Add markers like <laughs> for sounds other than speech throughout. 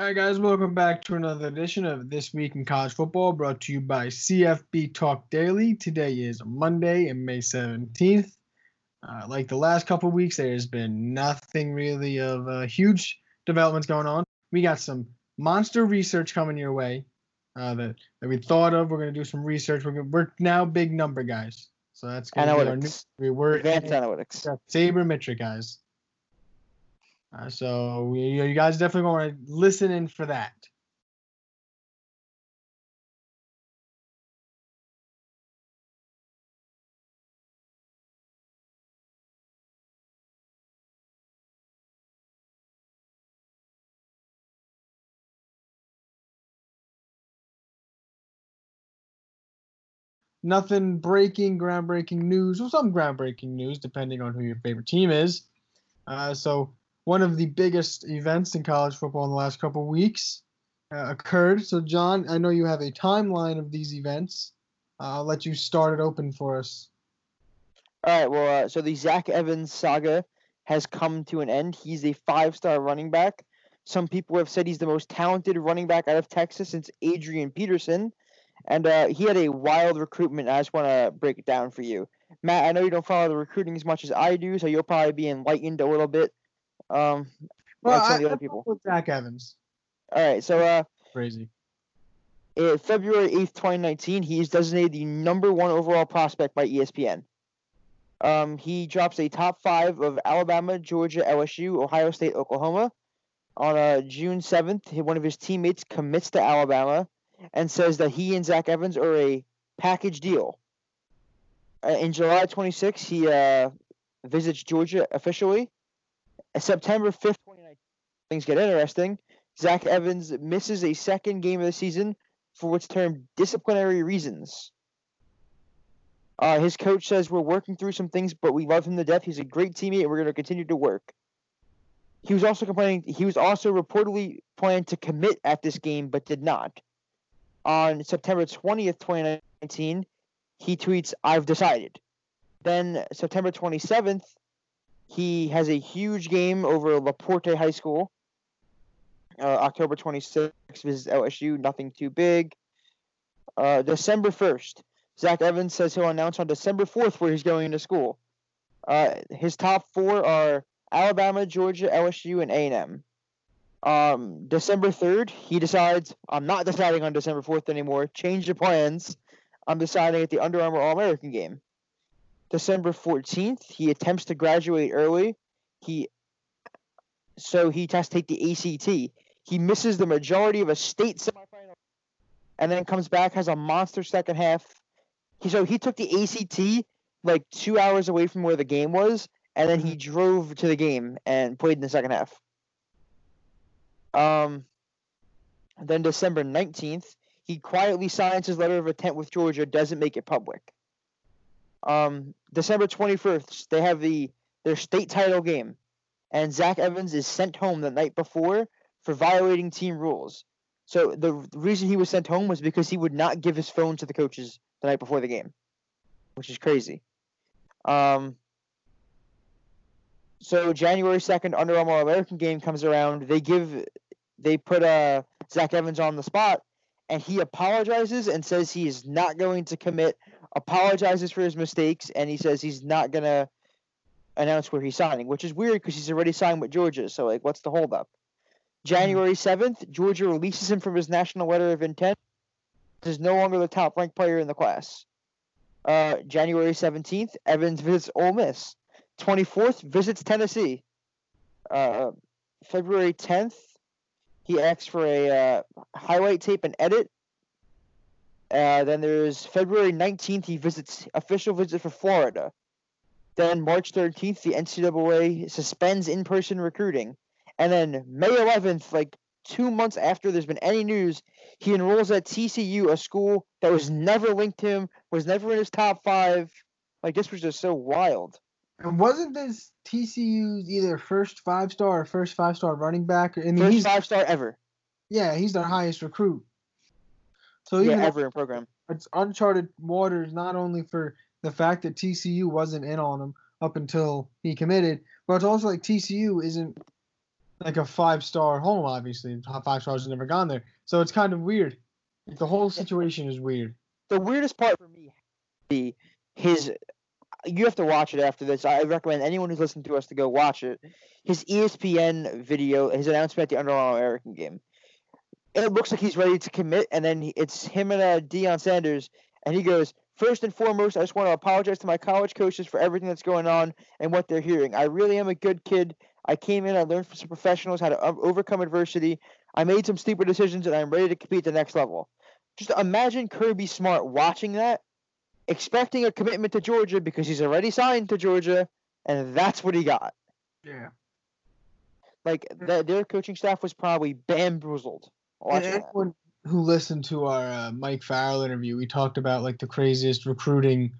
All right, guys, welcome back to another edition of This Week in College Football brought to you by CFB Talk Daily. Today is Monday and May 17th. Uh, like the last couple weeks, there's been nothing really of uh, huge developments going on. We got some monster research coming your way uh, that, that we thought of. We're going to do some research. We're, gonna, we're now big number guys. So that's to be our new. Analytics. We're Advanced analytics. sabermetric guys. Uh, so we, you guys definitely want to listen in for that. Nothing breaking, groundbreaking news, or some groundbreaking news, depending on who your favorite team is. Uh, so one of the biggest events in college football in the last couple weeks uh, occurred. So, John, I know you have a timeline of these events. Uh, I'll let you start it open for us. All right. Well, uh, so the Zach Evans saga has come to an end. He's a five-star running back. Some people have said he's the most talented running back out of Texas since Adrian Peterson, and uh, he had a wild recruitment. I just want to break it down for you, Matt. I know you don't follow the recruiting as much as I do, so you'll probably be enlightened a little bit. Um, Well, like some I, of the I other people. with Zach Evans. All right. So, uh, Crazy. uh, February 8th, 2019, he is designated the number one overall prospect by ESPN. Um, he drops a top five of Alabama, Georgia, LSU, Ohio State, Oklahoma. On uh, June 7th, one of his teammates commits to Alabama and says that he and Zach Evans are a package deal. Uh, in July 26th, he uh, visits Georgia officially. September 5th, 2019, things get interesting. Zach Evans misses a second game of the season for what's termed disciplinary reasons. Uh, his coach says we're working through some things, but we love him to death. He's a great teammate, and we're going to continue to work. He was also complaining. He was also reportedly planned to commit at this game, but did not. On September twentieth, twenty nineteen, he tweets, "I've decided." Then September twenty seventh, he has a huge game over Laporte High School. Uh, October 26th, visits LSU, nothing too big. Uh, December 1st, Zach Evans says he'll announce on December 4th where he's going to school. Uh, his top four are Alabama, Georgia, LSU, and A&M. Um, December 3rd, he decides, I'm not deciding on December 4th anymore. Change your plans. I'm deciding at the Under Armour All American game. December 14th, he attempts to graduate early. He so he has to take the ACT. He misses the majority of a state semifinal, and then comes back has a monster second half. He so he took the ACT like two hours away from where the game was, and then he drove to the game and played in the second half. Um. Then December nineteenth, he quietly signs his letter of intent with Georgia, doesn't make it public. Um, December twenty first, they have the their state title game and Zach Evans is sent home the night before for violating team rules. So the reason he was sent home was because he would not give his phone to the coaches the night before the game, which is crazy. Um, so January second, Under Armour All-American game comes around. They give, they put uh Zach Evans on the spot, and he apologizes and says he is not going to commit. Apologizes for his mistakes, and he says he's not gonna announce where he's signing, which is weird because he's already signed with Georgia. So like, what's the holdup? January seventh, Georgia releases him from his national letter of intent. Is no longer the top ranked player in the class. Uh, January seventeenth, Evans visits Ole Miss. Twenty fourth, visits Tennessee. Uh, February tenth, he asks for a uh, highlight tape and edit. Uh, then there's February nineteenth, he visits official visit for Florida. Then March 13th, the NCAA suspends in person recruiting. And then May 11th, like two months after there's been any news, he enrolls at TCU, a school that was never linked to him, was never in his top five. Like, this was just so wild. And wasn't this TCU's either first five star or first five star running back? I mean, First five star ever. yeah, he's their highest recruit. So Yeah, even ever in program. it's uncharted waters not only for the fact that TCU wasn't in on him up until he committed, but it's also like TCU isn't like a five star home. Obviously, five stars have never gone there, so it's kind of weird. The whole situation is weird. The weirdest part for me, be his. You have to watch it after this. I recommend anyone who's listening to us to go watch it. His ESPN video, his announcement at the Under Armour American game. It looks like he's ready to commit, and then he- it's him and uh, Deion Sanders, and he goes, First and foremost, I just want to apologize to my college coaches for everything that's going on and what they're hearing. I really am a good kid. I came in, I learned from some professionals how to overcome adversity. I made some stupid decisions, and I'm ready to compete at the next level. Just imagine Kirby Smart watching that, expecting a commitment to Georgia because he's already signed to Georgia, and that's what he got. Yeah. Like th- their coaching staff was probably bamboozled. And that. anyone who listened to our uh, Mike Farrell interview, we talked about like the craziest recruiting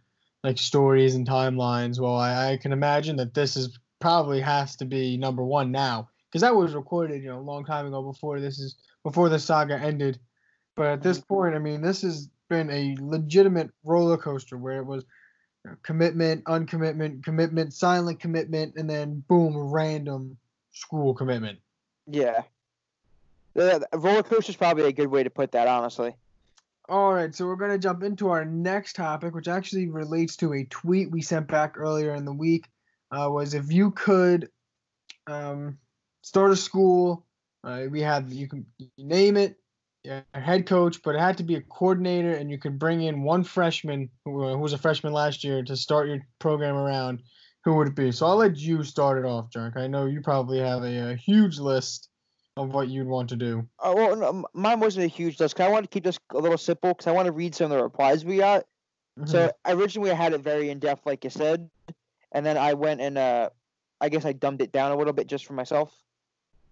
like stories and timelines. Well, I, I can imagine that this is probably has to be number one now because that was recorded, you know, a long time ago before this is before the saga ended. But at this point, I mean, this has been a legitimate roller coaster where it was you know, commitment, uncommitment, commitment, silent commitment, and then boom, random school commitment. Yeah. Roller coaster is probably a good way to put that, honestly. All right, so we're going to jump into our next topic, which actually relates to a tweet we sent back earlier in the week. Uh, was if you could um, start a school, uh, we had you can name it, a head coach, but it had to be a coordinator, and you could bring in one freshman who, uh, who was a freshman last year to start your program around. Who would it be? So I'll let you start it off, Junk. I know you probably have a, a huge list of what you'd want to do. Oh, well, no, mine wasn't a huge list. 'cause I wanted to keep this a little simple because I want to read some of the replies we got. So originally I had it very in depth, like you said, and then I went and uh, I guess I dumbed it down a little bit just for myself.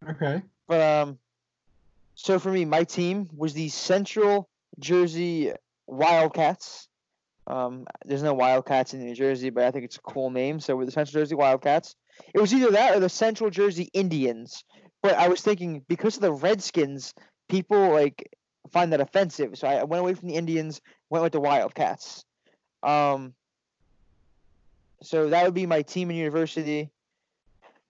okay. But um, so for me, my team was the Central Jersey Wildcats. Um, there's no Wildcats in New Jersey, but I think it's a cool name. So we're the Central Jersey Wildcats. It was either that or the Central Jersey Indians. But I was thinking because of the Redskins, people like find that offensive. So I went away from the Indians, went with the Wildcats. Um, so that would be my team in university.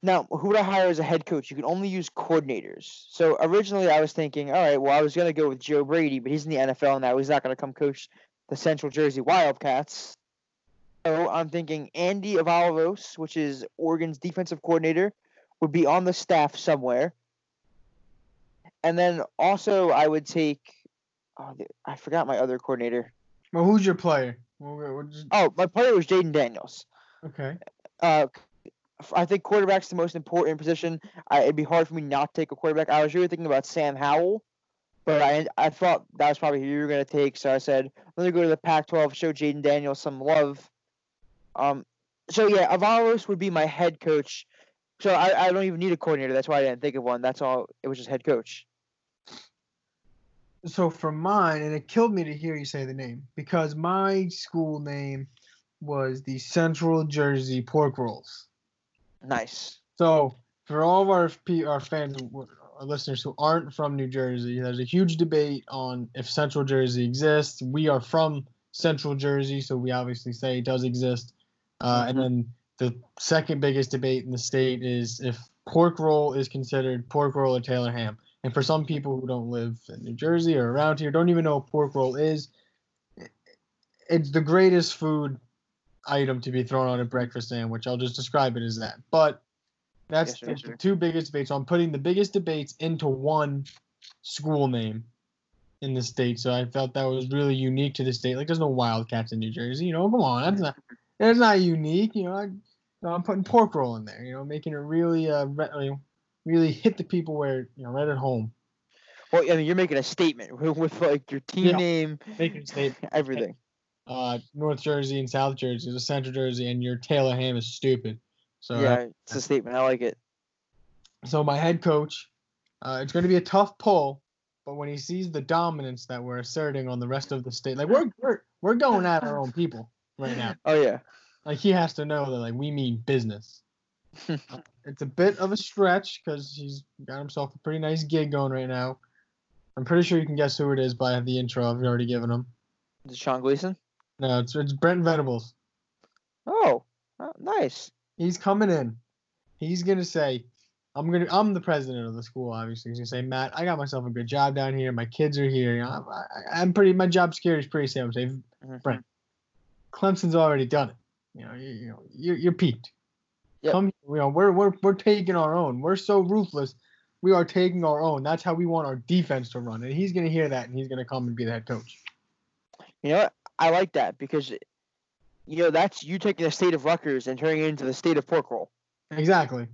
Now, who would I hire as a head coach? You can only use coordinators. So originally, I was thinking, all right, well, I was going to go with Joe Brady, but he's in the NFL now. He's not going to come coach the Central Jersey Wildcats. So I'm thinking Andy Avalos, which is Oregon's defensive coordinator, would be on the staff somewhere. And then also, I would take. Oh, I forgot my other coordinator. Well, who's your player? We'll, go- we'll just, Oh, my player was Jayden Daniels. okay. Uh, I think quarterback's the most important position. I, it'd be hard for me not to take a quarterback. I was really thinking about Sam Howell, but I I thought that was probably who you were gonna take. So I said, let me go to the Pac-12, show Jayden Daniels some love. Um, so yeah, Avalos would be my head coach. So I, I don't even need a coordinator. That's why I didn't think of one. That's all. It was just head coach. So for mine, and it killed me to hear you say the name because my school name was the Central Jersey Pork Rolls. Nice. So for all of our our fans, our listeners who aren't from New Jersey, there's a huge debate on if Central Jersey exists. We are from Central Jersey, so we obviously say it does exist. Uh, And then the second biggest debate in the state is if pork roll is considered pork roll or Taylor ham. And for some people who don't live in New Jersey or around here, don't even know what pork roll is, it's the greatest food item to be thrown on a breakfast sandwich. I'll just describe it as that. But that's Yes, sir, the, sir. two biggest debates. So I'm putting the biggest debates into one school name in the state. So I felt that was really unique to the state. Like there's no Wildcats in New Jersey. You know, come on, that's not that's not unique. You know, I, no, I'm putting pork roll in there. You know, making it really uh re- really hit the people where you know right at home. Well, I mean, you're making a statement <laughs> with, like your team Yeah. name, Making a statement. <laughs> everything. Uh, North Jersey and South Jersey, the Central Jersey, and your Taylor ham is stupid. So yeah, it's a statement. I like it. So my head coach, uh, it's going to be a tough pull, but when he sees the dominance that we're asserting on the rest of the state, like we're we're we're going at our own people right now. <laughs> Oh yeah. Like he has to know that like we mean business. Uh, <laughs> it's a bit of a stretch because he's got himself a pretty nice gig going right now. I'm pretty sure you can guess who it is by the intro. I've already given him. Is it Sean Gleeson? No, it's it's Brent Venables. Oh, oh, nice. He's coming in. He's gonna say, I'm gonna I'm the president of the school. Obviously, he's gonna say, Matt, I got myself a good job down here. My kids are here. You know, I, am pretty. My job security is pretty safe. I'm saying, mm-hmm. Brent, Clemson's already done it. You know, you, you know, you're, you're peaked. Yep. Come, you know, we're we're we're taking our own. We're so ruthless. We are taking our own. That's how we want our defense to run. And he's gonna hear that, and he's gonna come and be the head coach. You know. I like that because, you know, that's you taking the state of Rutgers and turning it into the state of pork roll. Exactly.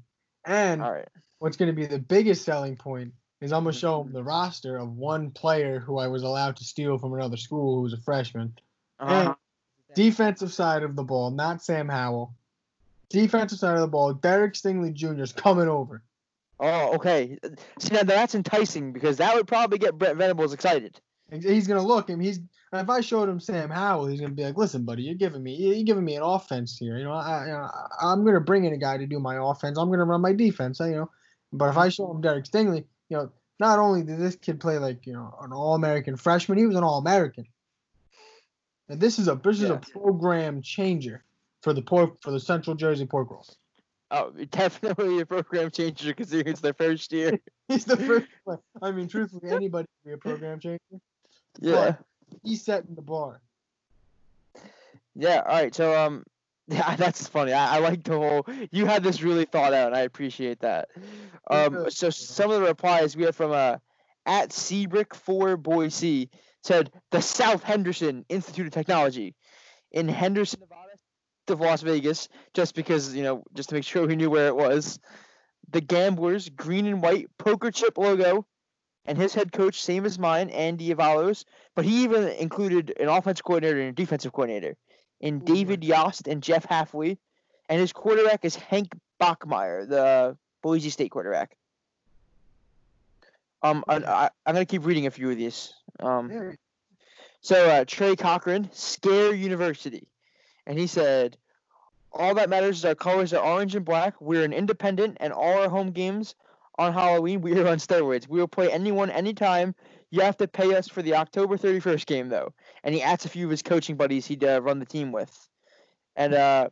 And All right. what's going to be the biggest selling point is I'm going to show him the roster of one player who I was allowed to steal from another school who was a freshman. Uh-huh. Defensive side of the ball, not Sam Howell. Defensive side of the ball, Derek Stingley Jr. is coming over. Oh, okay. See, now that's enticing because that would probably get Brent Venables excited. He's gonna look him. He's if I showed him Sam Howell, he's gonna be like, "Listen, buddy, you're giving me you're giving me an offense here. You know, I, you know, I'm gonna bring in a guy to do my offense. I'm gonna run my defense. You know, but if I show him Derek Stingley, you know, not only did this kid play like you know an All American freshman, he was an All American. And this is a this is a program changer for the pork for the Central Jersey Pork Rolls. Oh, <laughs> definitely a program changer because it's their first year. <laughs> He's the first. <laughs> I mean, truthfully, anybody can be a program changer. Yeah. But he's setting the bar. Yeah. All right. So um, yeah, that's funny. I, I like the whole. You had this really thought out, and I appreciate that. Um, so some of the replies we had from uh, at Seabrick for Boise said the South Henderson Institute of Technology in Henderson, Nevada, of Las Vegas, just because you know, just to make sure we knew where it was. The Gamblers green and white poker chip logo and his head coach, same as mine, Andy Avalos, but he even included an offensive coordinator and a defensive coordinator in David Yost and Jeff Hafley, and his quarterback is Hank Bachmeier, the Boise State quarterback. Um, I, am gonna keep reading a few of these. Um, so uh, Trey Cochran, Scare University, and he said, "All that matters is our colors are orange and black. We're an independent, and all our home games on Halloween, we are on steroids. We will play anyone anytime. You have to pay us for the October 31st game, though. And he asks a few of his coaching buddies he'd uh, run the team with. And uh,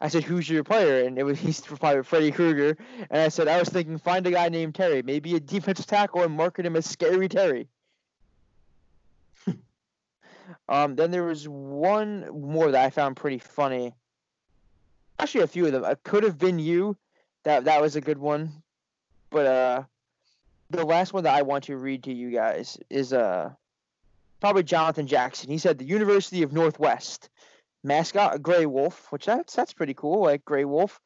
I said, "Who's your player?" And it was <laughs> he's with Freddy Krueger. And I said, "I was thinking, find a guy named Terry, maybe a defensive tackle, and market him as Scary Terry." Um, then there was one more that I found pretty funny. Actually, a few of them. It could have been you. That that was a good one. But uh, the last one that I want to read to you guys is uh, probably Jonathan Jackson. He said the University of Northwest mascot a gray wolf, which that's that's pretty cool, like gray wolf.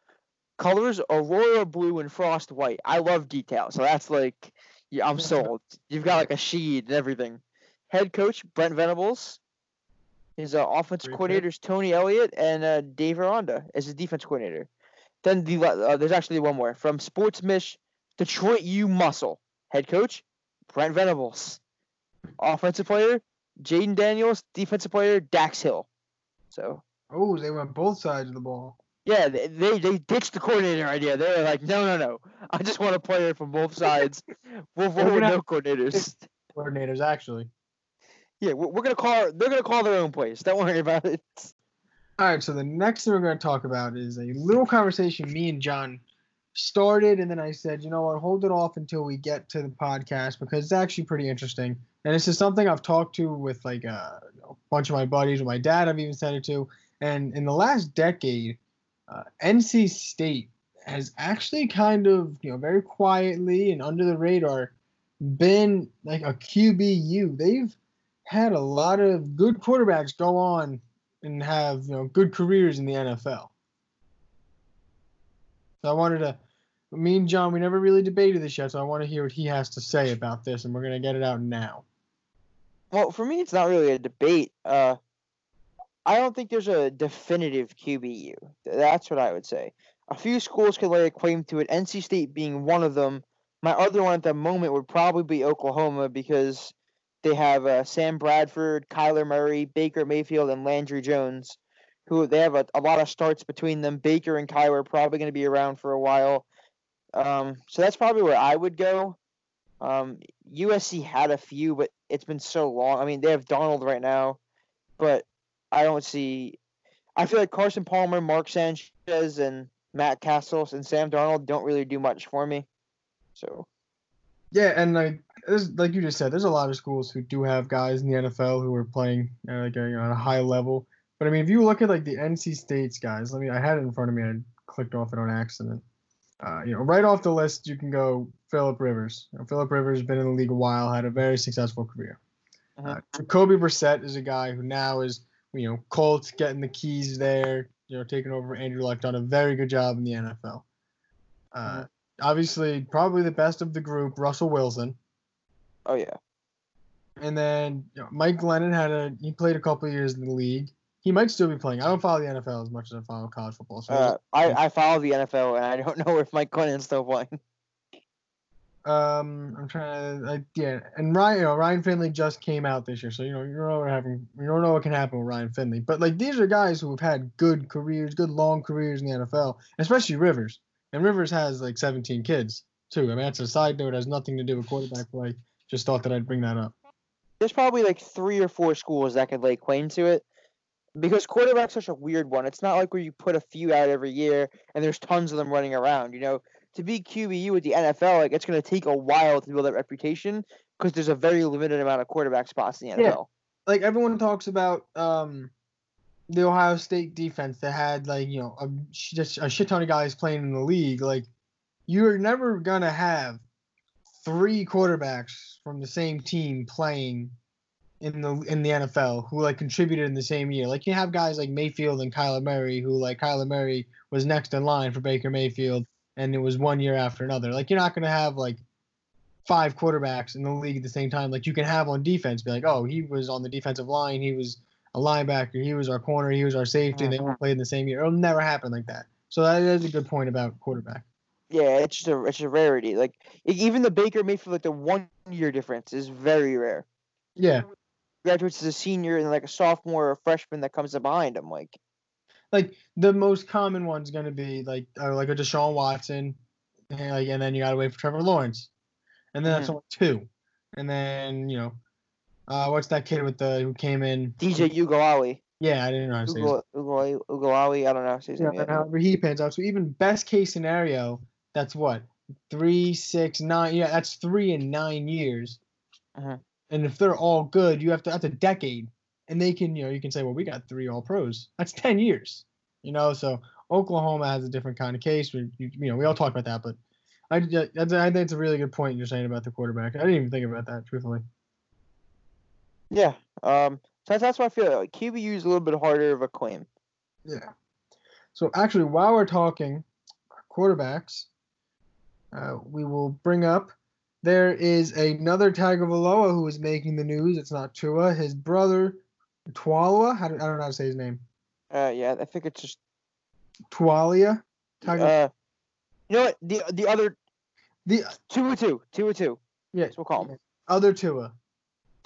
Colors Aurora blue and frost white. I love detail, so that's like, yeah, I'm <laughs> sold. You've got like a sheet and everything. Head coach Brent Venables. His uh, offensive coordinators Tony Elliott and uh, Dave Aranda as his defense coordinator. Then the uh, there's actually one more from Sports Mish Detroit U Muscle. Head coach, Brent Venables. Offensive player, Jayden Daniels. Defensive player, Dax Hill. So. Oh, they went both sides of the ball. Yeah, they, they, they ditched the coordinator idea. They were like, no, no, no. I just want a player from both sides. we'll vote with no coordinators. Coordinators, actually. Yeah, we're, we're gonna call. They're gonna call their own place. Don't worry about it. All right. So the next thing we're gonna talk about is a little conversation me and John started and then I said, you know what, hold it off until we get to the podcast because it's actually pretty interesting. And this is something I've talked to with like a, uh, a bunch of my buddies, or my dad I've even said it to. And in the last decade, uh, NC State has actually kind of, you know, very quietly and under the radar been like a QBU. They've had a lot of good quarterbacks go on and have, you know, good careers in the NFL. So I wanted to me and John, we never really debated this yet, so I want to hear what he has to say about this, and we're gonna get it out now. Well, for me, it's not really a debate. Uh, I don't think there's a definitive QBU. That's what I would say. A few schools could lay a claim to it. NC State being one of them. My other one at the moment would probably be Oklahoma because they have uh, Sam Bradford, Kyler Murray, Baker Mayfield, and Landry Jones, who they have a, a lot of starts between them. Baker and Kyler are probably going to be around for a while. Um, so that's probably where I would go. Um, USC had a few, but it's been so long. I mean, they have Darnold right now, but I don't see. I feel like Carson Palmer, Mark Sanchez, and Matt Cassel and Sam Darnold don't really do much for me. So Yeah, and like there's, like you just said, there's a lot of schools who do have guys in the NFL who are playing uh, like you know, at a high level. But I mean, if you look at like the NC State's guys, let me I had it in front of me. I clicked off it on accident. Uh, you know, right off the list, you can go Philip Rivers. You know, Philip Rivers has been in the league a while, had a very successful career. Uh-huh. Uh, Jacoby Brissett is a guy who now is you know Colts getting the keys there. You know, taking over Andrew Luck, done a very good job in the NFL. Uh, Uh-huh. Obviously, probably the best of the group, Russell Wilson. oh yeah. And then you know, Mike Glennon had a he played a couple of years in the league. He might still be playing. I don't follow the NFL as much as I follow college football. So Uh, I, I follow the NFL and I don't <laughs> know if Mike Glennon's still playing. um, I'm trying to I, yeah. And Ryan, you know, Ryan Finley just came out this year, so you know you don't know what happened. You don't know what can happen with Ryan Finley. But like these are guys who have had good careers, good long careers in the NFL, especially Rivers. And Rivers has like 17 kids too. I mean that's a side note. It has nothing to do with quarterback play. Just thought that I'd bring that up. There's probably like three or four schools that could lay claim to it. Because quarterback's such a weird one. It's not like where you put a few out every year and there's tons of them running around. You know, to be QBU with the NFL, like it's going to take a while to build that reputation because there's a very limited amount of quarterback spots in the NFL. Yeah. NFL. like everyone talks about um the Ohio State defense that had like you know a, just a shit ton of guys playing in the league. Like you're never gonna have three quarterbacks from the same team playing in the in the NFL who like contributed in the same year. Like you have guys like Mayfield and Kyler Murray who like Kyler Murray was next in line for Baker Mayfield and it was one year after another. Like you're not gonna have like five quarterbacks in the league at the same time. Like you can have on defense, be like, oh, he was on the defensive line, he was a linebacker, he was our corner, he was our safety, and they all played in the same year. It'll never happen like that. So that is a good point about quarterback. Yeah, it's just a it's a rarity. Like even the Baker Mayfield, like the one year difference is very rare. Yeah. Graduates as a senior and like a sophomore or a freshman that comes up behind him. Like Like the most common one's gonna be like uh, like a Deshaun Watson, and, like, and then you gotta wait for Trevor Lawrence, and then that's Mhm. only two, and then you know, uh, what's that kid with the who came in? DJ Ugolali. Yeah, I didn't know how to say his Ugo, Ugo, Ugolali, I don't know. how to say his Yeah, however he pans out. So even best case scenario, that's what three, six, nine. Yeah, that's three in nine years. Mhm. And if they're all good, you have to. That's a decade, and they can. You know, you can say, well, we got three all pros. That's ten years. You know, so Oklahoma has a different kind of case. We, you, you know, we all talk about that, but I, I think it's a really good point you're saying about the quarterback. I didn't even think about that, truthfully. Yeah. Um. So that's, that's why I feel like QBU is a little bit harder of a claim. Yeah. So actually, while we're talking quarterbacks, uh, we will bring up there is another Tagovailoa who is making the news. It's not Tua. His brother, Tualua. How do, I don't know how to say his name. Uh. Yeah. I think it's just. Tualia. Tago- Uh. You know what? The the other the two or two, two or two. yeah, we'll call him. other Tua.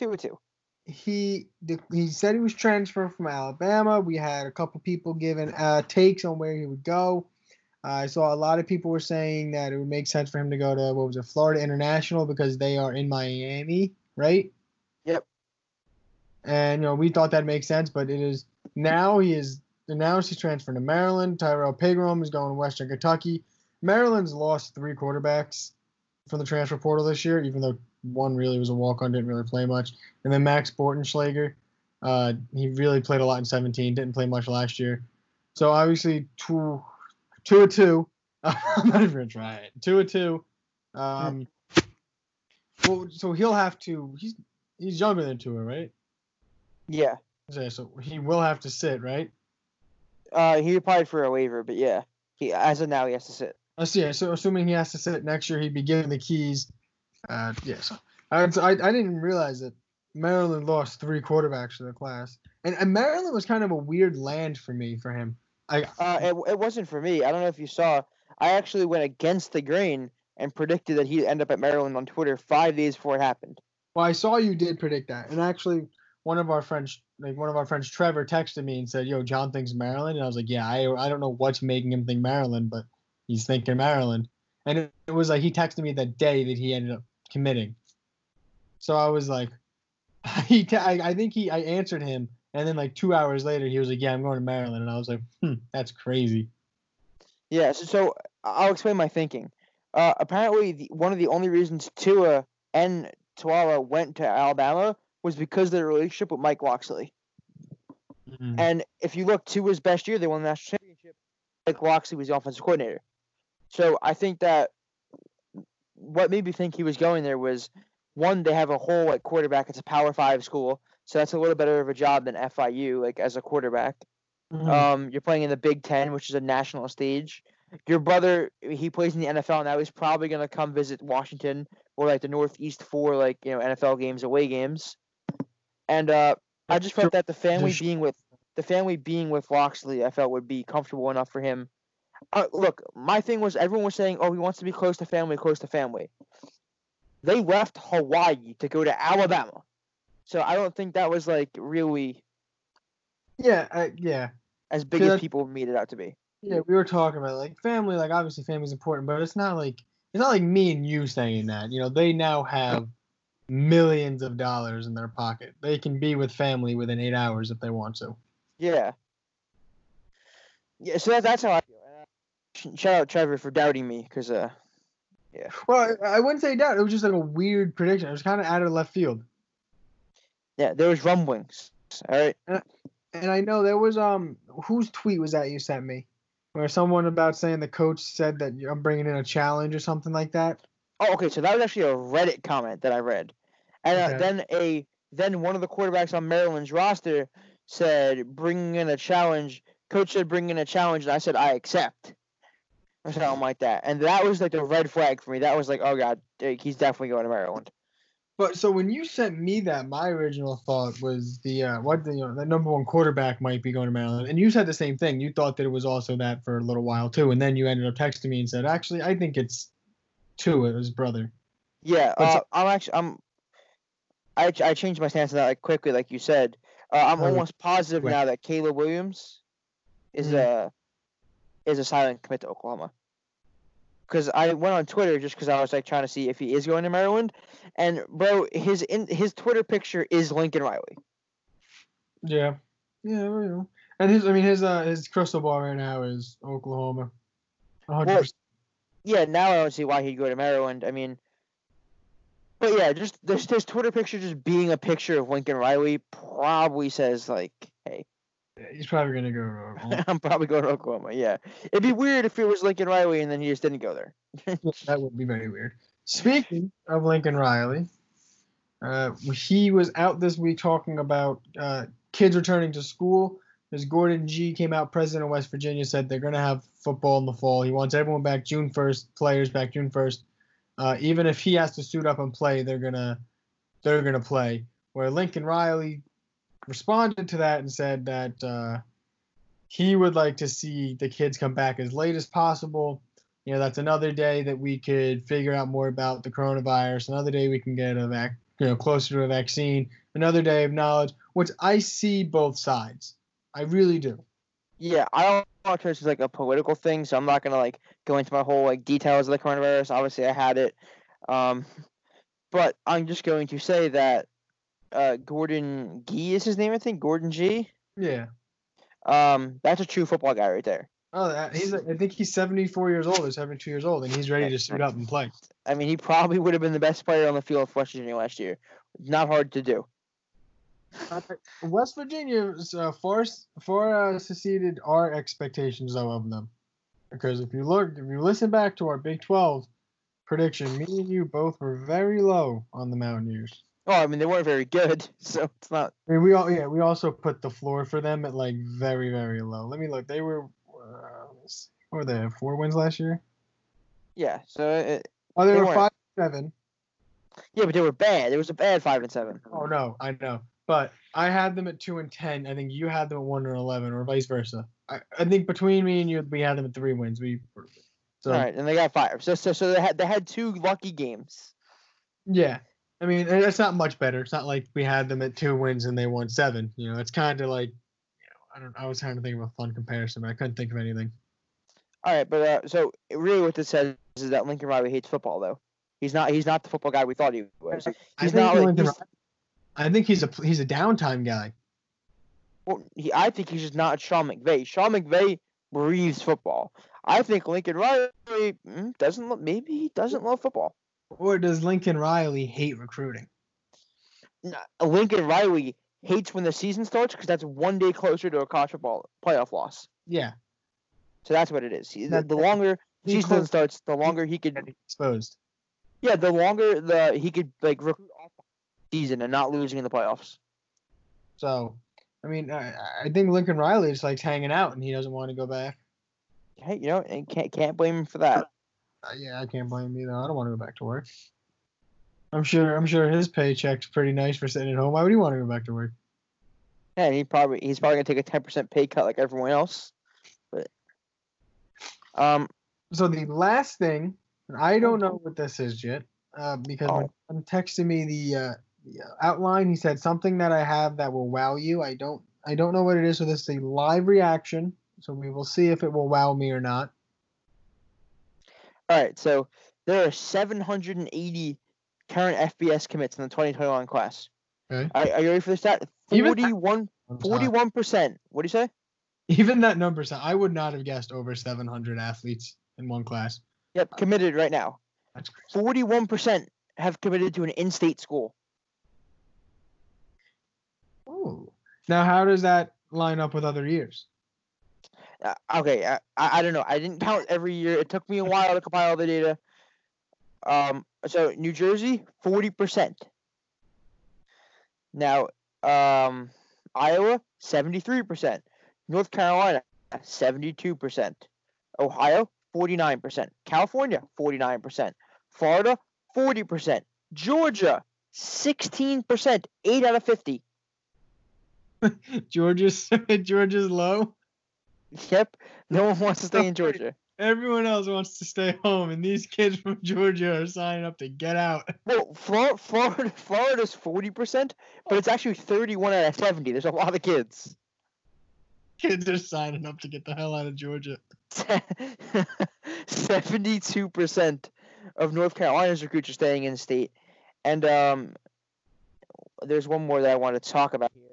Or two. He he said he was transferred from Alabama. We had a couple people giving uh, takes on where he would go. I saw a lot of people were saying that it would make sense for him to go to what was it, Florida International because they are in Miami, right? Yep. And you know we thought that makes sense, but it is now he is announced he's transferring to Maryland. Tyrrell Pigrome is going to Western Kentucky. Maryland's lost three quarterbacks from the transfer portal this year, even though one really was a walk on, didn't really play much. And then Max Bortenschlager, uh, he really played a lot in 17, didn't play much last year. So obviously two, two or two. <laughs> I'm not even gonna try it. Two or two. Um, well, so he'll have to. He's he's younger than Tua, right? Yeah. Okay, so he will have to sit, right? Uh. He applied for a waiver, but yeah. He as of now he has to sit. I see. So assuming he has to sit next year, he'd be given the keys. Uh, yeah. So I, I, I didn't realize that Maryland lost three quarterbacks to the class, and, and Maryland was kind of a weird land for me for him. I Uh. It, it wasn't for me. I don't know if you saw. I actually went against the grain and predicted that he'd end up at Maryland on Twitter five days before it happened. well, I saw you did predict that, and actually, one of our friends, like one of our friends, Trevor, texted me and said, "Yo, John thinks Maryland," and I was like, "Yeah, I I don't know what's making him think Maryland, but he's thinking Maryland." And it, it was like he texted me the day that he ended up committing. So I was like, <laughs> he, t- I, I think he, I answered him, and then like two hours later, he was like, "Yeah, I'm going to Maryland," and I was like, "Hmm, that's crazy." Yeah, so, so I'll explain my thinking. Uh, apparently, the, one of the only reasons Tua and TreLaw went to Alabama was because of their relationship with Mike Locksley. Mhm. And if you look to his best year, they won the national championship. Mike Locksley was the offensive coordinator. So I think that what made me think he was going there was one, they have a whole like quarterback. It's a Power Five school, so that's a little better of a job than FIU, like as a quarterback. Mhm. Um, you're playing in the Big Ten, which is a national stage. Your brother, he plays in the NFL now. He's probably gonna come visit Washington or like the Northeast for like you know NFL games, away games. And uh, I just felt that the family being with the family being with Locksley, I felt would be comfortable enough for him. Uh, look, my thing was everyone was saying, "Oh, he wants to be close to family, close to family." They left Hawaii to go to Alabama, so I don't think that was like really yeah, I, yeah, as big as people made it out to be. yeah. We were talking about like family. Like obviously, family's important, but it's not like it's not like me and you saying that. You know, they now have millions of dollars in their pocket. They can be with family within eight hours if they want to. Yeah. Yeah, so that, that's how I feel. And, sh- shout out Trevor for doubting me, because uh, yeah. Well, I I wouldn't say doubt. It was just like a weird prediction. It was kind of out of left field. yeah, there was rumblings. All right. And I know there was um whose tweet was that you sent me, where someone about saying the coach said that I'm bringing in a challenge or something like that. Oh, okay. So that was actually a Reddit comment that I read, and uh, Okay. then a then one of the quarterbacks on Maryland's roster said, "Bring in a challenge." Coach said, "Bring in a challenge," and I said, "I accept." Or something like that, and that was like the red flag for me. That was like, "Oh God, he's definitely going to Maryland." But so when you sent me that, my original thought was the uh, what the you know the number one quarterback might be going to Maryland, and you said the same thing. You thought that it was also that for a little while too, and then you ended up texting me and said, actually, I think it's Tua, his brother. Yeah, uh, so- I'm actually I'm. I I changed my stance on that like quickly, like you said. Uh, I'm almost positive now that Caleb Williams is a is a silent commit to Oklahoma. Because I went on Twitter just because I was like trying to see if he is going to Maryland, and bro, his in his Twitter picture is Lincoln Riley. Yeah, yeah, well, you know. and his I mean his uh his crystal ball right now is Oklahoma. 100%. Well, yeah, now I don't see why he'd go to Maryland. I mean, but yeah, just this his Twitter picture just being a picture of Lincoln Riley probably says like, hey, He's probably gonna go to Oklahoma. <laughs> I'm probably going to Oklahoma. Yeah, it'd be weird if it was Lincoln Riley and then he just didn't go there. <laughs> that would be very weird. Speaking of Lincoln Riley, uh, he was out this week talking about uh, kids returning to school. As Gordon Gee came out, president of West Virginia, said they're going to have football in the fall. He wants everyone back June 1st, players back June 1st. Uh, even if he has to suit up and play, they're gonna they're gonna play. Where Lincoln Riley responded to that and said that uh, he would like to see the kids come back as late as possible. You know that's another day that we could figure out more about the coronavirus. Another day we can get a vac you know closer to a vaccine. Another day of knowledge which i see both sides. I really do. Yeah, I don't turn this like a political thing, so I'm not gonna like go into my whole like details of the coronavirus. Obviously, I had it, um, but I'm just going to say that uh, Gordon Gee is his name, I think. Gordon Gee. yeah Um, that's a true football guy right there. oh he's i think he's 74 years old or 72 years old and he's ready to suit up and play I mean, he probably would have been the best player on the field for West Virginia last year. Not hard to do. west virginia uh, far far uh, succeeded our expectations though of them because if you look if you listen back to our big 12 prediction me and you both were very low on the mountaineers Oh, I mean, they weren't very good, <laughs> so it's not. I mean, we all yeah, we also put the floor for them at like very very low. Let me look. They were uh, what were they? Four wins last year. Yeah, so it, Oh, they, They were weren't. five seven. yeah, but they were bad. It was a bad five and seven. Oh no, I know. But I had them at two and ten. I think you had them at one and eleven, or vice versa. I, I think between me and you, we had them at three wins. We so All right, and they got fired. So so so they had they had two lucky games. yeah. I mean, it's not much better. It's not like we had them at two wins and they won seven. You know, it's kind of like, you know, I don't. I was trying to think of a fun comparison, but I couldn't think of anything. All right, but uh, so really, what this says is that Lincoln Riley hates football, though. He's not. He's not the football guy we thought he was. I He's think not like. He's, I think he's a he's a downtime guy. well, he, I think he's just not Sean McVay. Sean McVay breathes football. I think Lincoln Riley mm, doesn't. Maybe he doesn't love football. Or does Lincoln Riley hate recruiting? Uh, Lincoln Riley hates when the season starts because that's one day closer to a college football playoff loss. Yeah. So that's what it is. The, That- the longer He season close- starts, the longer he could. exposed. Yeah, the longer the he could like recruit off the season and not losing in the playoffs. So, I mean, I, I think Lincoln Riley just likes hanging out and he doesn't want to go back. Hey, you know, and can't can't blame him for that. Uh, yeah, I can't blame him either. I don't want to go back to work. I'm sure. I'm sure his paycheck's pretty nice for sitting at home. Why would he want to go back to work? Yeah, and he probably he's probably gonna take a ten percent pay cut like everyone else. But um, So the last thing, I don't know what this is yet, uh, because when Oh. when texting me the, uh, the uh, outline, he said something that I have that will wow you. I don't. I don't know what it is. So this is a live reaction. So we will see if it will wow me or not. All right, so there are seven hundred and eighty current FBS commits in the twenty twenty one class. Okay. Are, are you ready for this stat? 41, 41%. What do you say? Even that number, I would not have guessed over 700 athletes in one class. Yep, committed right now. That's crazy. Forty-one percent have committed to an in-state school. Oh. Now, how does that line up with other years? Uh, okay, I, I I don't know. I didn't count every year. It took me a while to compile the data. Um, so New Jersey, forty percent. Now, um, Iowa, seventy-three percent. North Carolina, seventy-two percent. Ohio, forty-nine percent. California, forty-nine percent. Florida, forty percent. Georgia, sixteen percent. Eight out of fifty. <laughs> Georgia's <laughs> Georgia's low. <laughs> Yep. No one wants to stay in Georgia. <laughs> Everyone else wants to stay home, and these kids from <laughs> Georgia are signing up to get out. Well, Florida, Florida, Florida's forty percent, but it's actually thirty-one out of seventy. There's a lot of kids. Kids are signing up to get the hell out of Georgia. Seventy-two percent of North Carolina's recruits are staying in state, and um, there's one more that I want to talk about here.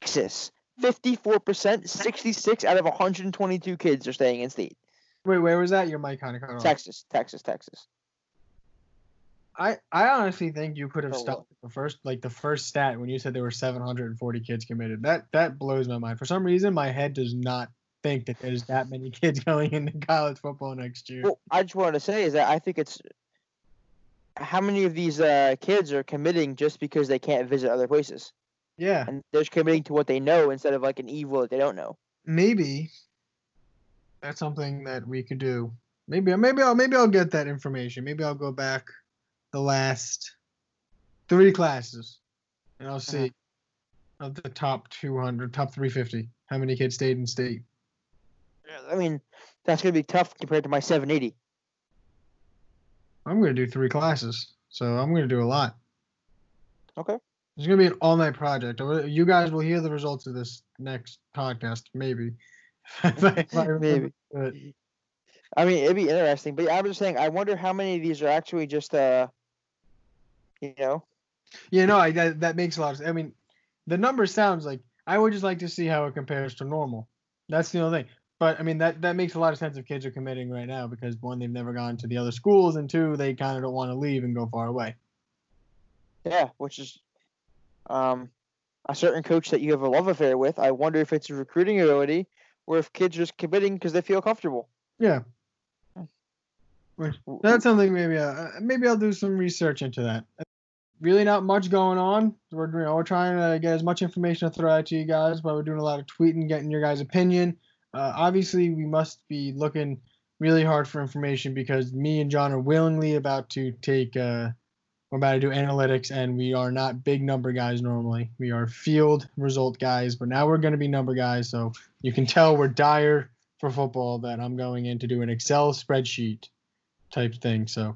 Texas, fifty-four percent, sixty-six out of one hundred and twenty-two kids are staying in state. Wait, where was that? Your mic kind of cut off. Texas, Texas, Texas. I I honestly think you could have For stopped the first like the first stat when you said there were 740 kids committed. That that blows my mind. For some reason, my head does not think that there's that many <laughs> kids going into college football next year. Well, I just wanted to say is that I think it's how many of these uh, kids are committing just because they can't visit other places, yeah, and they're just committing to what they know instead of like an evil that they don't know. maybe that's something that we could do. Maybe maybe I'll maybe I'll get that information. Maybe I'll go back the last three classes and I'll uh-huh. see of the top 200, top 350, how many kids stayed in state. I mean, that's gonna be tough compared to my 780. I'm going to do three classes, so I'm going to do a lot. Okay. It's going to be an all night project. You guys will hear the results of this next podcast, maybe. <laughs> I- I Maybe. I mean, it'd be interesting, but I'm just saying. I wonder how many of these are actually just uh, you know, Yeah, no, I, that, that makes a lot of sense. I mean, the number sounds like I would just like to see how it compares to normal. That's the only thing. But I mean, that, that makes a lot of sense if kids are committing right now because one, they've never gone to the other schools, and two, they kind of don't want to leave and go far away. yeah, which is um, a certain coach that you have a love affair with. I wonder if it's a recruiting ability or if kids are just committing because they feel comfortable. Yeah. That's something maybe uh, maybe I'll do some research into that. Really, not much going on. We're you know we're trying to get as much information to throw out to you guys, but we're doing a lot of tweeting, getting your guys' opinion. Uh, obviously, we must be looking really hard for information because me and John are willingly about to take. Uh, we're about to do analytics, and we are not big number guys normally. We are field result guys, but now we're going to be number guys. So you can tell we're dire for football that I'm going in to do an Excel spreadsheet type thing. So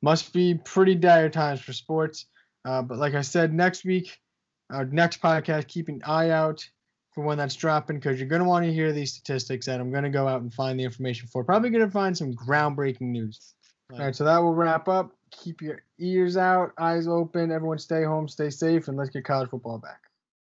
must be pretty dire times for sports. Uh, but like I said, next week, our next podcast, keep an eye out for when that's dropping because you're going to want to hear these statistics and I'm going to go out and find the information for. Probably going to find some groundbreaking news. All right, so that will wrap up. Keep your ears out, eyes open. Everyone stay home, stay safe, and let's get college football back.